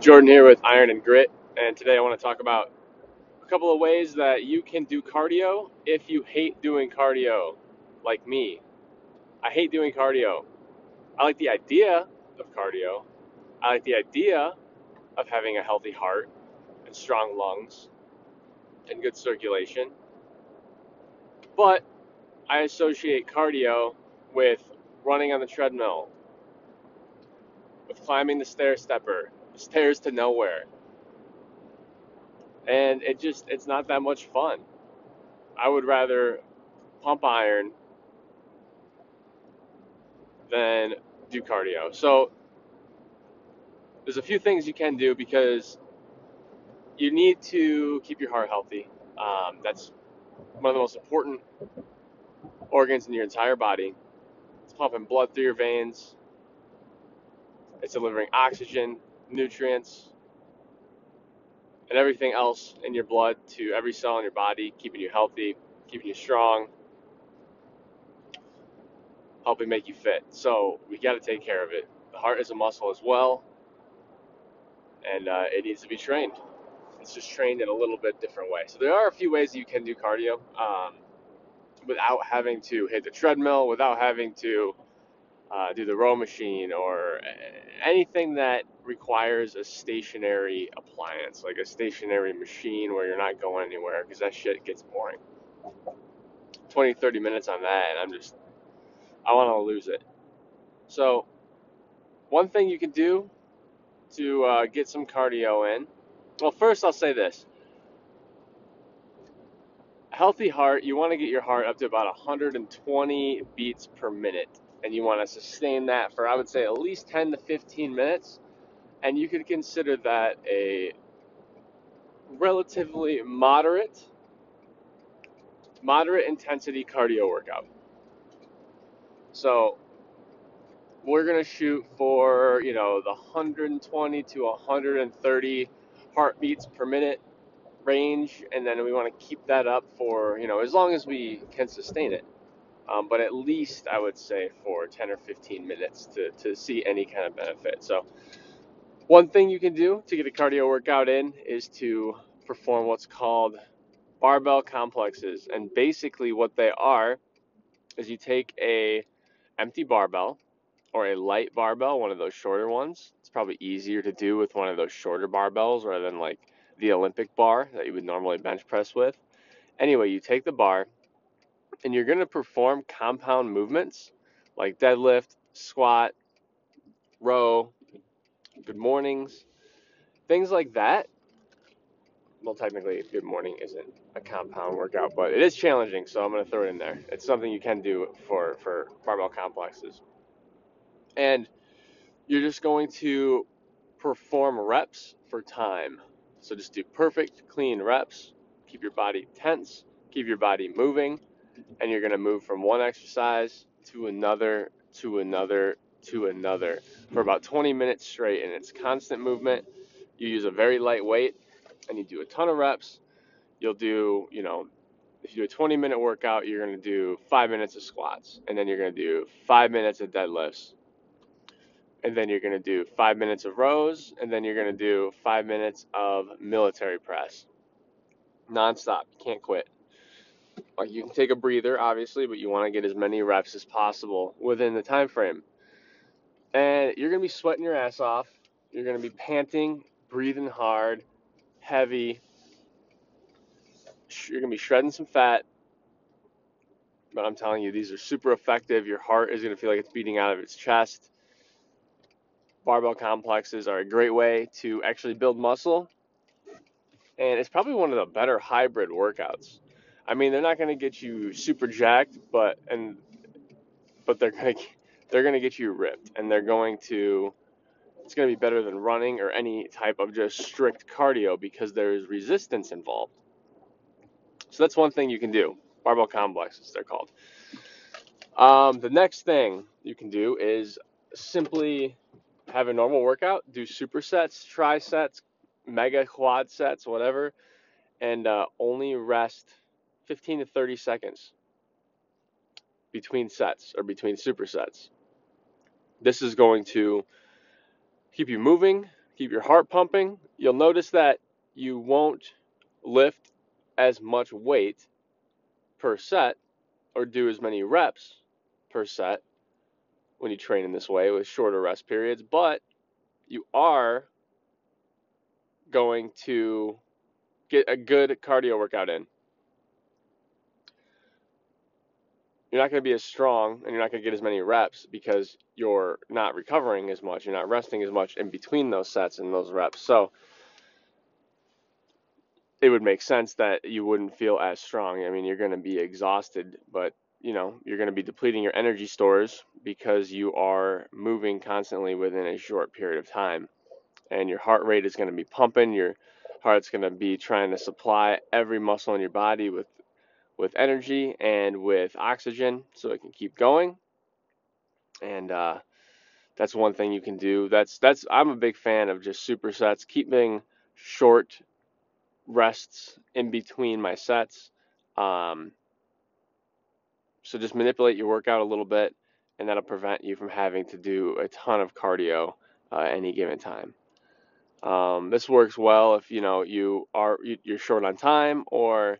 Jordan here with Iron and Grit, and today I want to talk about a couple of ways that you can do cardio if you hate doing cardio, like me. I hate doing cardio. I like the idea of cardio. I like the idea of having a healthy heart and strong lungs and good circulation, but I associate cardio with running on the treadmill, with climbing the stair stepper, stairs to nowhere, and it just it's not that much fun. I would rather pump iron than do cardio. So there's a few things you can do because you need to keep your heart healthy. Um, that's one of the most important organs in your entire body. It's pumping blood through your veins. It's delivering oxygen, nutrients, and everything else in your blood to every cell in your body, keeping you healthy, keeping you strong, helping make you fit. So we got to take care of it. The heart is a muscle as well, and uh, it needs to be trained. It's just trained in a little bit different way. So there are a few ways that you can do cardio um, without having to hit the treadmill, without having to uh, do the row machine or anything that requires a stationary appliance, like a stationary machine where you're not going anywhere, because that shit gets boring. 20, 30 minutes on that, and I'm just, I want to lose it. So, one thing you can do to uh, get some cardio in, well, first I'll say this healthy heart, you want to get your heart up to about 120 beats per minute. And you want to sustain that for, I would say, at least 10 to 15 minutes. And you could consider that a relatively moderate, moderate intensity cardio workout. So we're going to shoot for, you know, the 120 to 130 heartbeats per minute range, and then we want to keep that up for you know as long as we can sustain it. Um, but at least I would say for 10 or 15 minutes to, to see any kind of benefit. So one thing you can do to get a cardio workout in is to perform what's called barbell complexes, and basically what they are is you take a empty barbell or a light barbell, one of those shorter ones. It's probably easier to do with one of those shorter barbells rather than like the Olympic bar that you would normally bench press with. Anyway, you take the bar and you're going to perform compound movements like deadlift, squat, row, good mornings, things like that. Well, technically, good morning isn't a compound workout, but it is challenging, so I'm going to throw it in there. It's something you can do for, for barbell complexes. And you're just going to perform reps for time. So just do perfect, clean reps. Keep your body tense, keep your body moving, and you're going to move from one exercise to another, to another, to another for about 20 minutes straight. And it's constant movement. You use a very light weight and you do a ton of reps. You'll do, you know, if you do a 20 minute workout, you're going to do five minutes of squats, and then you're going to do five minutes of deadlifts, and then you're going to do five minutes of rows, and then you're going to do five minutes of military press, nonstop. You can't quit. Like you can take a breather, obviously, but you want to get as many reps as possible within the time frame. And you're going to be sweating your ass off. You're going to be panting, breathing hard, heavy. You're going to be shredding some fat. But I'm telling you, these are super effective. Your heart is going to feel like it's beating out of its chest barbell complexes are a great way to actually build muscle. And it's probably one of the better hybrid workouts. I mean, they're not going to get you super jacked, but and but they're going to they're going to get you ripped and they're going to it's going to be better than running or any type of just strict cardio because there's resistance involved. So that's one thing you can do. Barbell complexes, they're called. Um, the next thing you can do is simply have a normal workout, do supersets, trisets, mega quad sets, whatever, and uh, only rest 15 to 30 seconds between sets or between supersets. This is going to keep you moving, keep your heart pumping. You'll notice that you won't lift as much weight per set or do as many reps per set when you train in this way with shorter rest periods, but you are going to get a good cardio workout in. You're not going to be as strong and you're not going to get as many reps because you're not recovering as much, you're not resting as much in between those sets and those reps. So it would make sense that you wouldn't feel as strong. I mean, you're going to be exhausted, but you know, you're going to be depleting your energy stores because you are moving constantly within a short period of time. And your heart rate is going to be pumping, your heart's going to be trying to supply every muscle in your body with with energy and with oxygen so it can keep going. And uh, that's one thing you can do. That's that's I'm a big fan of just supersets, keeping short rests in between my sets. Um, so just manipulate your workout a little bit, and that'll prevent you from having to do a ton of cardio uh, any given time. Um, this works well if you know you are you're short on time or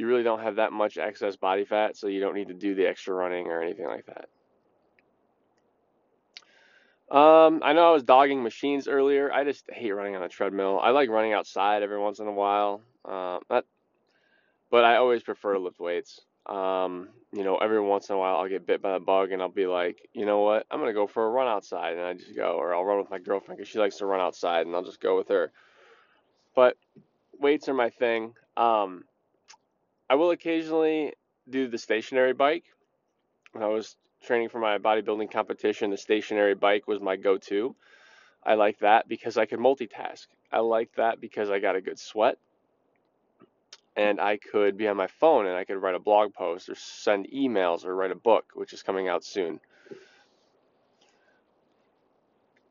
you really don't have that much excess body fat, so you don't need to do the extra running or anything like that. Um, I know I was dogging machines earlier. I just hate running on a treadmill. I like running outside every once in a while. Uh, but I always prefer to lift weights. Um, you know, every once in a while I'll get bit by the bug and I'll be like, you know what, I'm gonna go for a run outside, and I just go, or I'll run with my girlfriend because she likes to run outside, and I'll just go with her. But weights are my thing. Um, I will occasionally do the stationary bike. When I was training for my bodybuilding competition, the stationary bike was my go-to. I like that because I could multitask. I like that because I got a good sweat and I could be on my phone and I could write a blog post or send emails or write a book, which is coming out soon.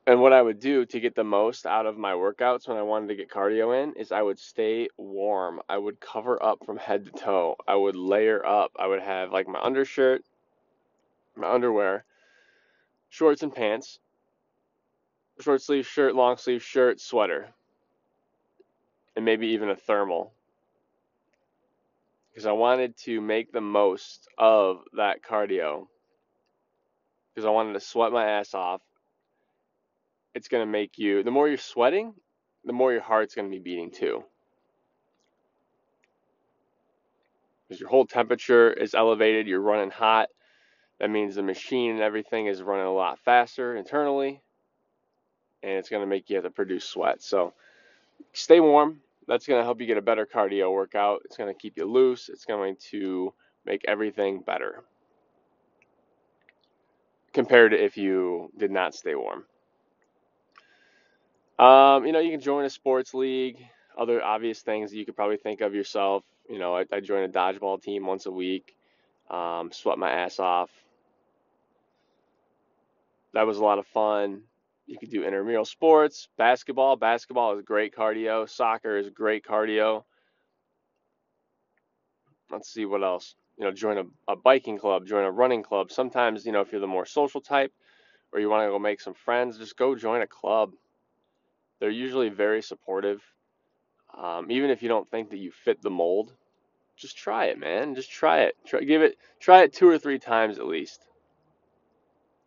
And what I would do to get the most out of my workouts when I wanted to get cardio in is I would stay warm. I would cover up from head to toe. I would layer up. I would have like my undershirt, my underwear, shorts and pants, short sleeve shirt, long sleeve shirt, sweater, and maybe even a thermal because I wanted to make the most of that cardio because I wanted to sweat my ass off. It's going to make you, the more you're sweating, the more your heart's going to be beating too. Because your whole temperature is elevated, you're running hot. That means the machine and everything is running a lot faster internally, and it's going to make you have to produce sweat. So stay warm, that's going to help you get a better cardio workout. It's going to keep you loose. It's going to make everything better compared to if you did not stay warm. Um, you know, you can join a sports league. Other obvious things that you could probably think of yourself. You know, I, I join a dodgeball team once a week. Um, sweat my ass off. That was a lot of fun. You could do intramural sports, basketball. Basketball is great cardio. Soccer is great cardio. Let's see what else. You know, join a, a biking club, join a running club. Sometimes, you know, if you're the more social type or you want to go make some friends, just go join a club. They're usually very supportive. Um, even if you don't think that you fit the mold, just try it, man. Just try it. Try, give it. Try it two or three times at least.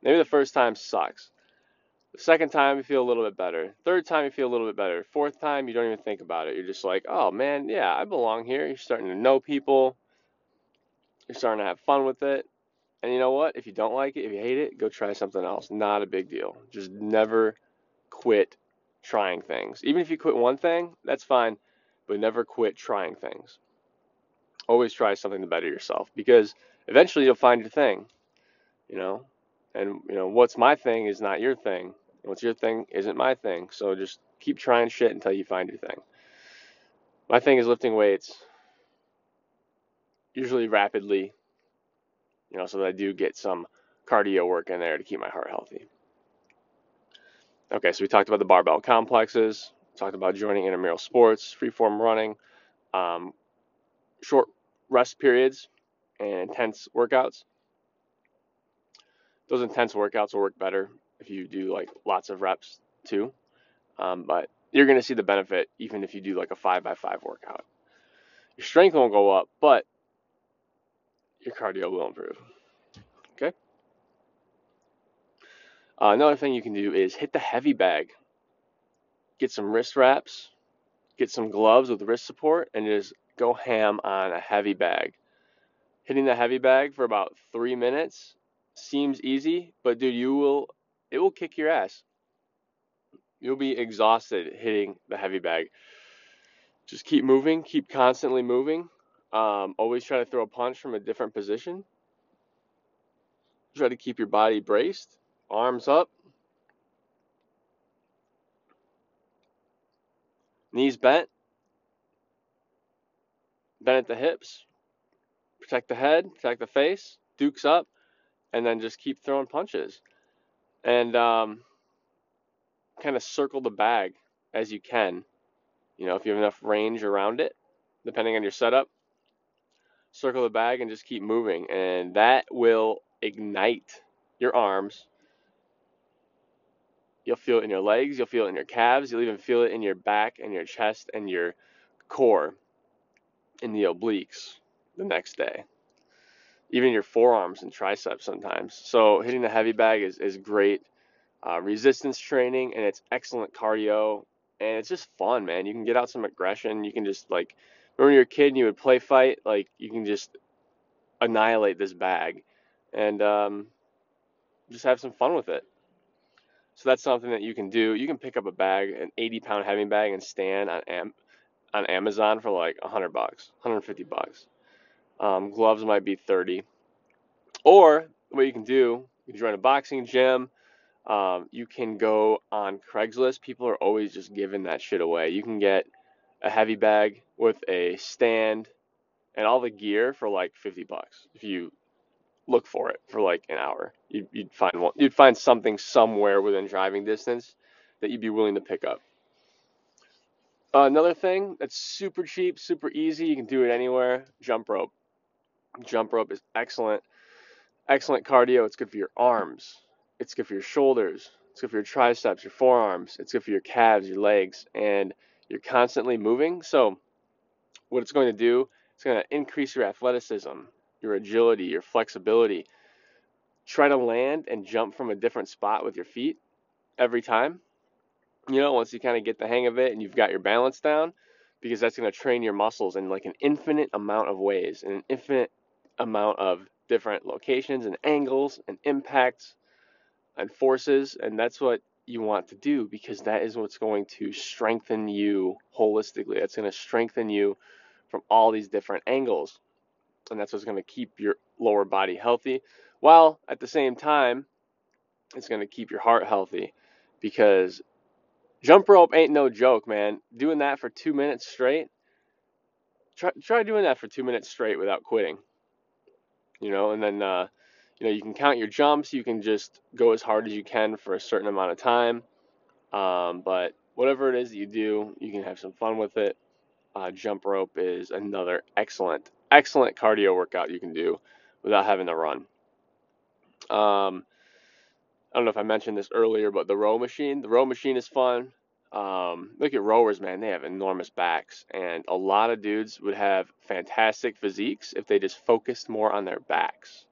Maybe the first time sucks. The second time, you feel a little bit better. Third time, you feel a little bit better. Fourth time, you don't even think about it. You're just like, oh man, yeah, I belong here. You're starting to know people. You're starting to have fun with it. And you know what? If you don't like it, if you hate it, go try something else. Not a big deal. Just never quit trying things. Even if you quit one thing, that's fine, but never quit trying things. Always try something to better yourself because eventually you'll find your thing. You know, and you know what's my thing is not your thing What's your thing isn't my thing. So just keep trying shit until you find your thing. My thing is lifting weights, usually rapidly, you know, so that I do get some cardio work in there to keep my heart healthy. Okay, so we talked about the barbell complexes, talked about joining intramural sports, freeform running, um, short rest periods, and intense workouts. Those intense workouts will work better if you do like lots of reps too. Um, but you're going to see the benefit even if you do like a five by five workout. Your strength won't go up, but your cardio will improve. Okay. Uh, another thing you can do is hit the heavy bag. Get some wrist wraps, get some gloves with wrist support, and just go ham on a heavy bag. Hitting the heavy bag for about three minutes seems easy, but dude, you will it will kick your ass. You'll be exhausted hitting the heavy bag. Just keep moving, keep constantly moving. Um, always try to throw a punch from a different position. Try to keep your body braced, arms up, knees bent, bent at the hips, protect the head, protect the face, dukes up, and then just keep throwing punches. And um, kind of circle the bag as you can. You know, if you have enough range around it, depending on your setup, circle the bag and just keep moving. And that will ignite your arms. You'll feel it in your legs, you'll feel it in your calves, you'll even feel it in your back and your chest and your core in the obliques the next day. Even your forearms and triceps sometimes. So hitting the heavy bag is, is great uh, resistance training and it's excellent cardio and it's just fun, man. You can get out some aggression. You can just like remember when you were a kid and you would play fight, like you can just annihilate this bag and um, just have some fun with it. So that's something that you can do. You can pick up a bag, an 80 pound heavy bag, and stand on Am- on Amazon for like 100 bucks, 150 bucks. Um, gloves might be 30. Or what you can do, you can join a boxing gym. Um, you can go on Craigslist. People are always just giving that shit away. You can get a heavy bag with a stand and all the gear for like 50 bucks if you look for it for like an hour. You'd, you'd find one. You'd find something somewhere within driving distance that you'd be willing to pick up. Uh, another thing that's super cheap, super easy. You can do it anywhere. Jump rope. Jump rope is excellent. Excellent cardio. It's good for your arms. It's good for your shoulders. It's good for your triceps, your forearms. It's good for your calves, your legs, and you're constantly moving. So, what it's going to do, it's going to increase your athleticism, your agility, your flexibility. Try to land and jump from a different spot with your feet every time. You know, once you kind of get the hang of it and you've got your balance down, because that's going to train your muscles in like an infinite amount of ways, and an infinite amount of different locations and angles and impacts and forces, and that's what you want to do because that is what's going to strengthen you holistically. That's going to strengthen you from all these different angles, and that's what's going to keep your lower body healthy, while at the same time, it's going to keep your heart healthy because jump rope ain't no joke, man. Doing that for two minutes straight. Try try doing that for two minutes straight without quitting. You know, and then uh, you know, you can count your jumps. You can just go as hard as you can for a certain amount of time. Um, but whatever it is that you do, you can have some fun with it. Uh, jump rope is another excellent, excellent cardio workout you can do without having to run. Um, I don't know if I mentioned this earlier, but the row machine, the row machine is fun. Um, look at rowers, man, they have enormous backs, and a lot of dudes would have fantastic physiques if they just focused more on their backs.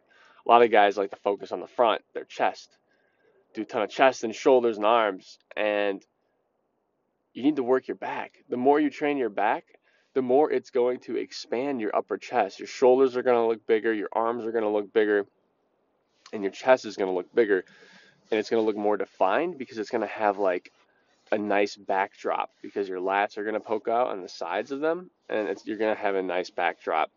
A lot of guys like to focus on the front, their chest, do a ton of chest and shoulders and arms, and you need to work your back. The more you train your back, the more it's going to expand your upper chest. Your shoulders are going to look bigger, your arms are going to look bigger, and your chest is going to look bigger. And it's going to look more defined because it's going to have like a nice backdrop because your lats are going to poke out on the sides of them and you're going to have a nice backdrop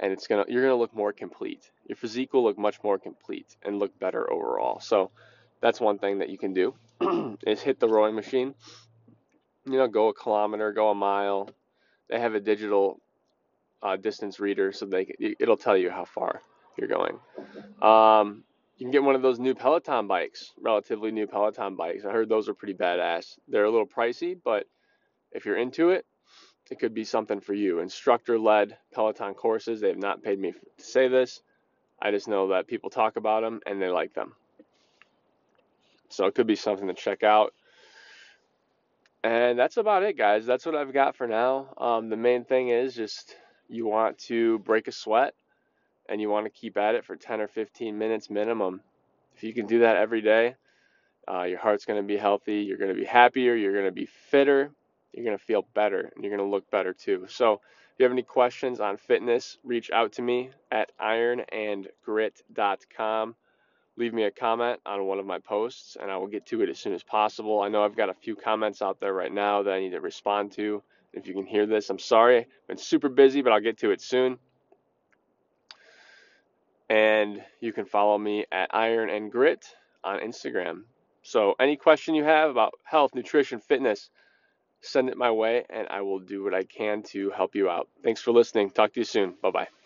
and it's gonna you're gonna look more complete. Your physique will look much more complete and look better overall. So that's one thing that you can do is hit the rowing machine. You know, go a kilometer, go a mile. They have a digital uh, distance reader, so they it'll tell you how far you're going. Um, you can get one of those new Peloton bikes, relatively new Peloton bikes. I heard those are pretty badass. They're a little pricey, but if you're into it, it could be something for you. Instructor led Peloton courses, they have not paid me to say this. I just know that people talk about them and they like them. So it could be something to check out. And that's about it, guys. That's what I've got for now. Um, the main thing is just you want to break a sweat and you want to keep at it for 10 or 15 minutes minimum. If you can do that every day, uh, your heart's going to be healthy. You're going to be happier. You're going to be fitter. You're going to feel better and you're going to look better too. So, if you have any questions on fitness, reach out to me at ironandgrit.com leave me a comment on one of my posts and I will get to it as soon as possible. I know I've got a few comments out there right now that I need to respond to. If you can hear this, I'm sorry. I've been super busy, but I'll get to it soon. And you can follow me at Iron and Grit on Instagram. So, any question you have about health, nutrition, fitness, send it my way and I will do what I can to help you out. Thanks for listening. Talk to you soon. Bye bye.